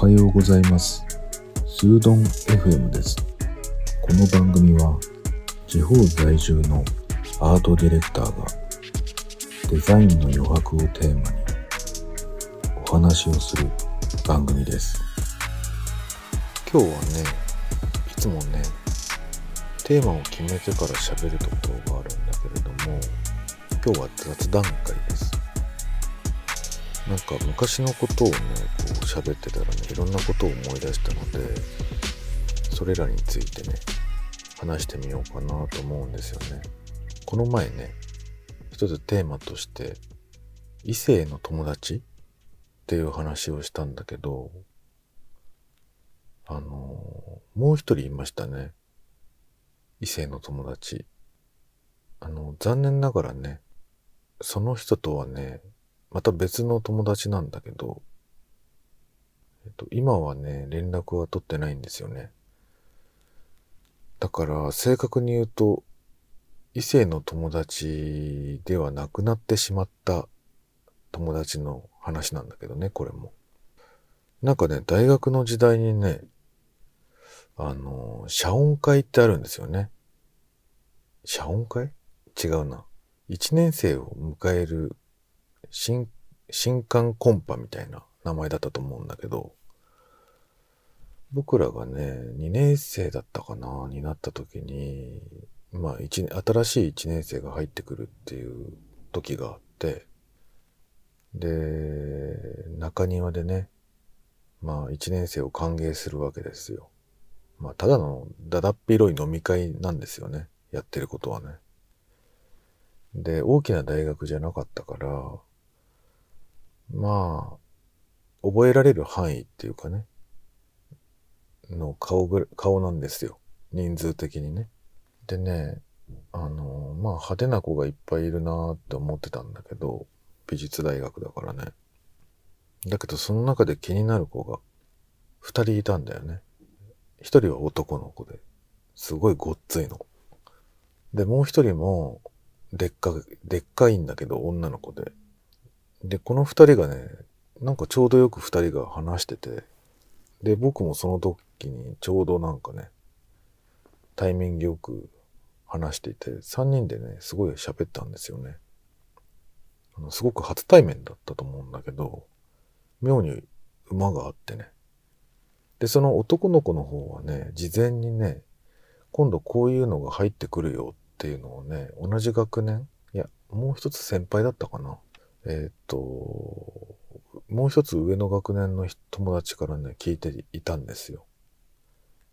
はようございます。スードン FM です。この番組は地方在住のアートディレクターがデザインの余白をテーマにお話をする番組です。今日はね、いつもね、テーマを決めてから喋るところがあるんだけれども、今日は雑談会です。なんか昔のことをね、こう喋ってたらね、いろんなことを思い出したので、それらについてね、話してみようかなと思うんですよね。この前ね、一つテーマとして、異性の友達っていう話をしたんだけど、あのもう一人いましたね。異性の友達。あの、残念ながらね、その人とはね、また別の友達なんだけど、えっと、今はね、連絡は取ってないんですよね。だから、正確に言うと、異性の友達ではなくなってしまった友達の話なんだけどね、これも。なんかね、大学の時代にね、あの、謝恩会ってあるんですよね。謝恩会？違うな。一年生を迎える新、新刊コンパみたいな名前だったと思うんだけど、僕らがね、2年生だったかな、になった時に、まあ、一、新しい1年生が入ってくるっていう時があって、で、中庭でね、まあ、1年生を歓迎するわけですよ。まあ、ただのだだっ広い飲み会なんですよね。やってることはね。で、大きな大学じゃなかったから、まあ、覚えられる範囲っていうかね、の顔ぐ、顔なんですよ。人数的にね。でね、あの、まあ派手な子がいっぱいいるなって思ってたんだけど、美術大学だからね。だけどその中で気になる子が二人いたんだよね。一人は男の子で、すごいごっついの。で、もう一人も、でっか、でっかいんだけど女の子で。で、この二人がね、なんかちょうどよく二人が話してて、で、僕もその時にちょうどなんかね、タイミングよく話していて、三人でね、すごい喋ったんですよね。あのすごく初対面だったと思うんだけど、妙に馬があってね。で、その男の子の方はね、事前にね、今度こういうのが入ってくるよっていうのをね、同じ学年いや、もう一つ先輩だったかな。えーと、もう一つ上の学年の友達からね、聞いていたんですよ。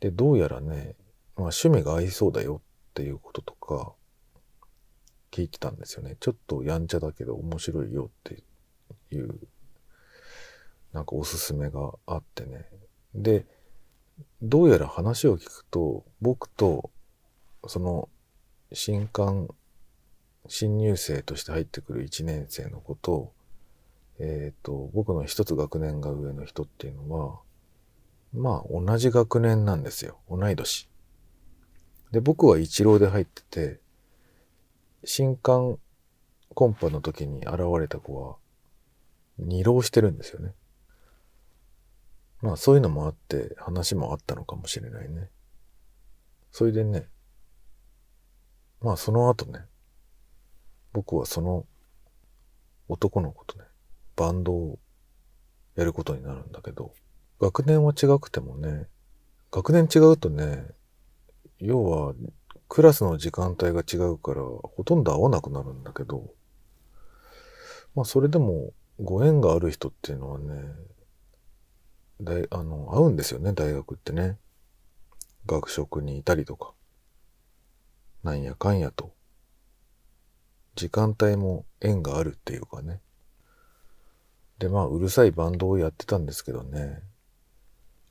で、どうやらね、まあ趣味が合いそうだよっていうこととか、聞いてたんですよね。ちょっとやんちゃだけど面白いよっていう、なんかおすすめがあってね。で、どうやら話を聞くと、僕と、その、新刊、新入生として入ってくる1年生の子と、えっ、と、僕の一つ学年が上の人っていうのは、まあ同じ学年なんですよ。同い年。で、僕は一浪で入ってて、新刊コンパの時に現れた子は、二浪してるんですよね。まあそういうのもあって話もあったのかもしれないね。それでね、まあその後ね、僕はその男の子とね、バンドをやることになるんだけど、学年は違くてもね、学年違うとね、要はクラスの時間帯が違うからほとんど会わなくなるんだけど、まあそれでもご縁がある人っていうのはね、大あの会うんですよね、大学ってね。学食にいたりとか。なんやかんやと。時間帯も縁があるっていうかね。で、まあ、うるさいバンドをやってたんですけどね。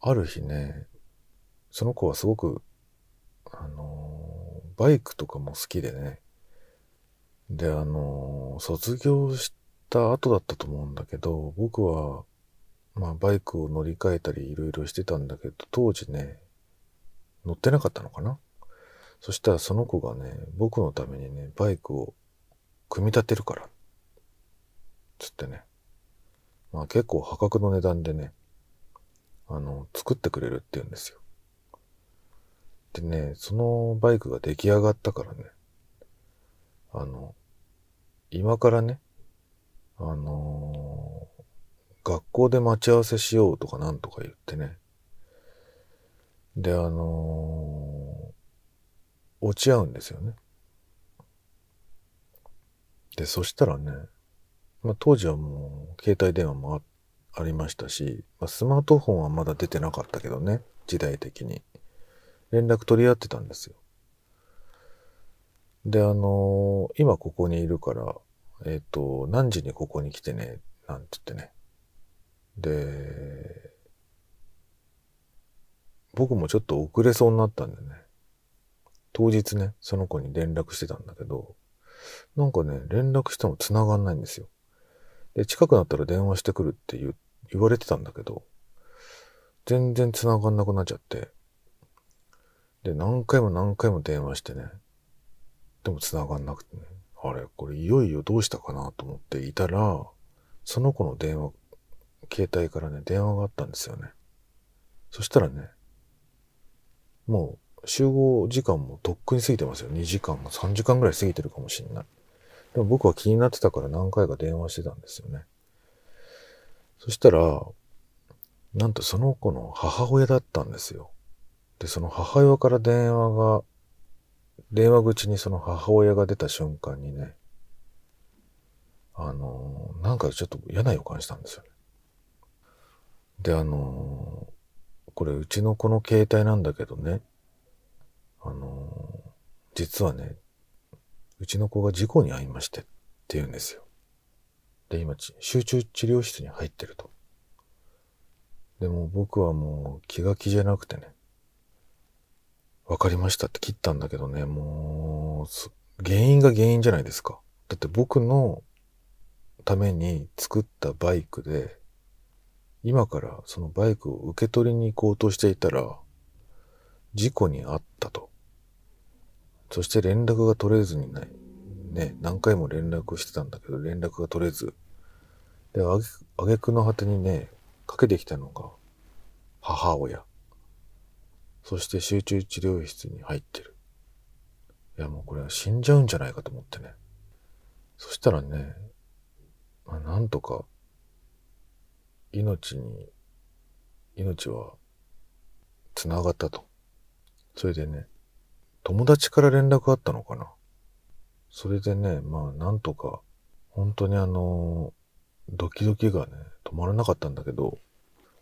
ある日ね、その子はすごく、あのーバイクとかも好きでね。で、あのー卒業した後だったと思うんだけど、僕は、まあ、バイクを乗り換えたりいろいろしてたんだけど、当時ね、乗ってなかったのかなそしたらその子がね、僕のためにね、バイクを組み立てるから。つってね。まあ結構破格の値段でね、あの、作ってくれるって言うんですよ。でね、そのバイクが出来上がったからね、あの、今からね、あのー、学校で待ち合わせしようとかなんとか言ってね。で、あのー、落ち合うんですよね。で、そしたらね、まあ、当時はもう携帯電話もありましたし、まあ、スマートフォンはまだ出てなかったけどね、時代的に。連絡取り合ってたんですよ。で、あのー、今ここにいるから、えっ、ー、と、何時にここに来てね、なんて言ってね。で、僕もちょっと遅れそうになったんでね。当日ね、その子に連絡してたんだけど、なんかね、連絡しても繋がんないんですよ。で、近くなったら電話してくるって言言われてたんだけど、全然繋がんなくなっちゃって、で、何回も何回も電話してね、でも繋がんなくてね、あれ、これいよいよどうしたかなと思っていたら、その子の電話、携帯からね、電話があったんですよね。そしたらね、もう集合時間もとっくに過ぎてますよ。2時間も3時間ぐらい過ぎてるかもしんない。でも僕は気になってたから何回か電話してたんですよね。そしたら、なんとその子の母親だったんですよ。で、その母親から電話が電話口にその母親が出た瞬間にね、あの、なんかちょっと嫌な予感したんですよね。で、あの、これうちの子の携帯なんだけどね、あの、実はね、うちの子が事故に遭いましてって言うんですよ。で、今、集中治療室に入ってると。でも僕はもう気が気じゃなくてね、わかりましたって切ったんだけどね、もう、原因が原因じゃないですか。だって僕のために作ったバイクで、今からそのバイクを受け取りに行こうとしていたら、事故に遭ったと。そして連絡が取れずにない。ね、何回も連絡してたんだけど、連絡が取れず。で、あげくの果てにね、かけてきたのが、母親。そして集中治療室に入ってる。いやもうこれは死んじゃうんじゃないかと思ってね。そしたらね、まあ、なんとか、命に、命は、繋がったと。それでね、友達から連絡あったのかな？それでね、まあなんとか、本当にあの、ドキドキがね、止まらなかったんだけど、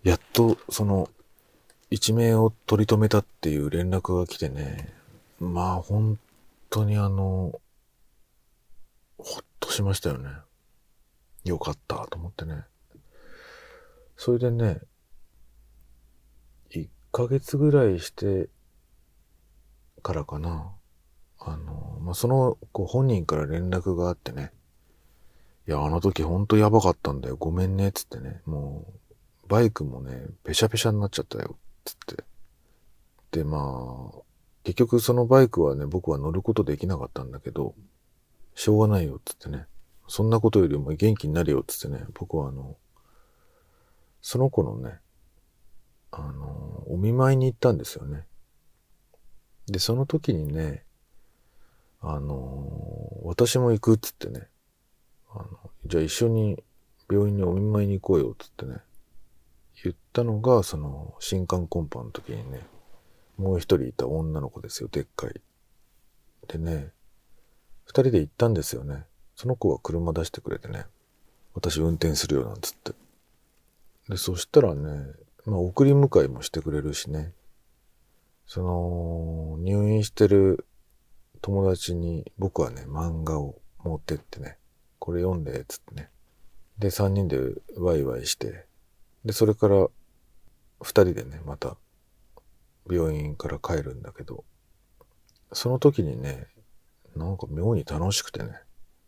やっとその一命を取り留めたっていう連絡が来てね、まあ本当にあの、ほっとしましたよね。よかったと思ってね。それでね、1ヶ月ぐらいしてからかな。あの、まあ、その子本人から連絡があってね。いや、あの時ほんとやばかったんだよ。ごめんね。つってね。もう、バイクもね、ペシャペシャになっちゃったよ。つって。で、まあ、結局そのバイクはね、僕は乗ることできなかったんだけど、しょうがないよ、つってね。そんなことよりも元気になるよ、つってね。僕はあの、その子のね、あの、お見舞いに行ったんですよね。で、その時にね、あの、私も行くっつってね、あの、じゃあ一緒に病院にお見舞いに行こうよっつってね、言ったのが、その、新刊コンパの時にね、もう一人いた女の子ですよ、でっかい。でね、二人で行ったんですよね。その子が車出してくれてね、私運転するよなんつって。で、そしたらね、まあ送り迎えもしてくれるしね、その、入院してる友達に僕はね、漫画を持ってってね、これ読んで、つってね。で、三人でワイワイして、で、それから二人でね、また病院から帰るんだけど、その時にね、なんか妙に楽しくてね、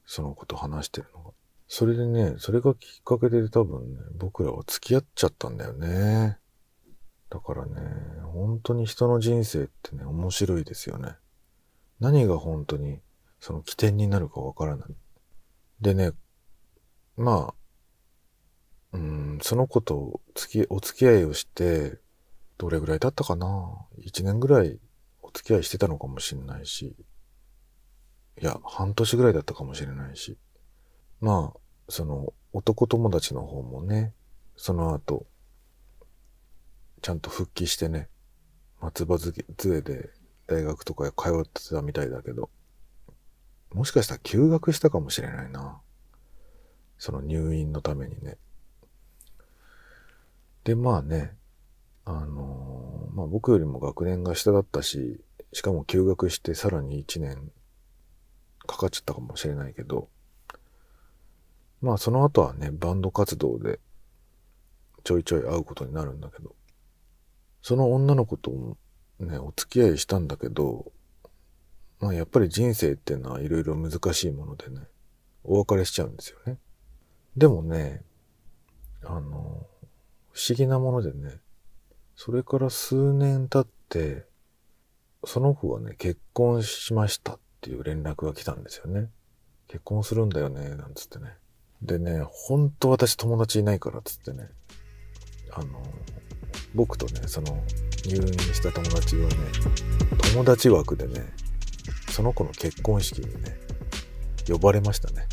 そのこと話してるのが。それでね、それがきっかけで多分ね、僕らは付き合っちゃったんだよね。だからね、本当に人の人生ってね、面白いですよね。何が本当にその起点になるかわからない。でね、まあ、うん、その子と付き、お付き合いをして、どれぐらい経ったかな ?1 年ぐらいお付き合いしてたのかもしれないし、いや、半年ぐらいだったかもしれないし、まあ、その男友達の方もね、その後、ちゃんと復帰してね、松葉杖で大学とか通ってたみたいだけど、もしかしたら休学したかもしれないな。その入院のためにね。で、まあね、あのー、まあ僕よりも学年が下だったし、しかも休学してさらに1年かかっちゃったかもしれないけど、まあその後はね、バンド活動でちょいちょい会うことになるんだけど、その女の子とね、お付き合いしたんだけど、まあやっぱり人生っていうのはいろいろ難しいものでね、お別れしちゃうんですよね。でもね、あの、不思議なものでね、それから数年経って、その子がね、結婚しましたっていう連絡が来たんですよね。結婚するんだよね、なんつってね。でね、ほんと私友達いないからっつってね、あの、僕とね、その入院した友達がね、友達枠でね、その子の結婚式にね、呼ばれましたね。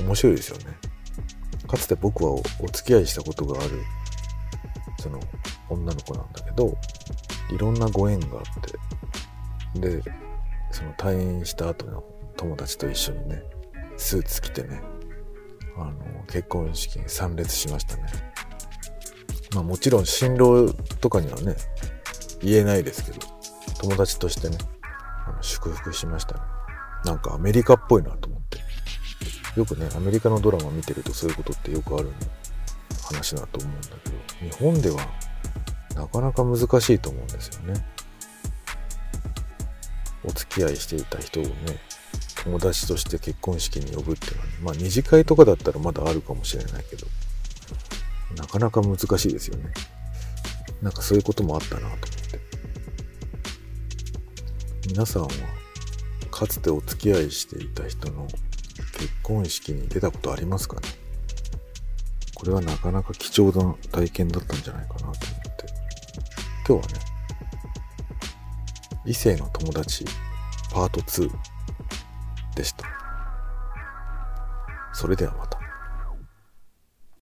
面白いですよね。かつて僕はお付き合いしたことがある、その女の子なんだけど、いろんなご縁があって、で、その退院した後の友達と一緒にね、スーツ着てね、あの、結婚式に参列しましたね。まあもちろん新郎とかにはね、言えないですけど、友達としてね、祝福しましたね。なんかアメリカっぽいなと思って。よくね、アメリカのドラマ見てるとそういうことってよくある話だと思うんだけど、日本ではなかなか難しいと思うんですよね。お付き合いしていた人をね、友達として結婚式に呼ぶっていうのは、ね、まあ二次会とかだったらまだあるかもしれないけど、なかなか難しいですよね。なんかそういうこともあったなと思って。皆さんは、かつてお付き合いしていた人の結婚式に出たことありますかね？これはなかなか貴重な体験だったんじゃないかなと思って。今日はね、異性の友達パート2でした。それではまた。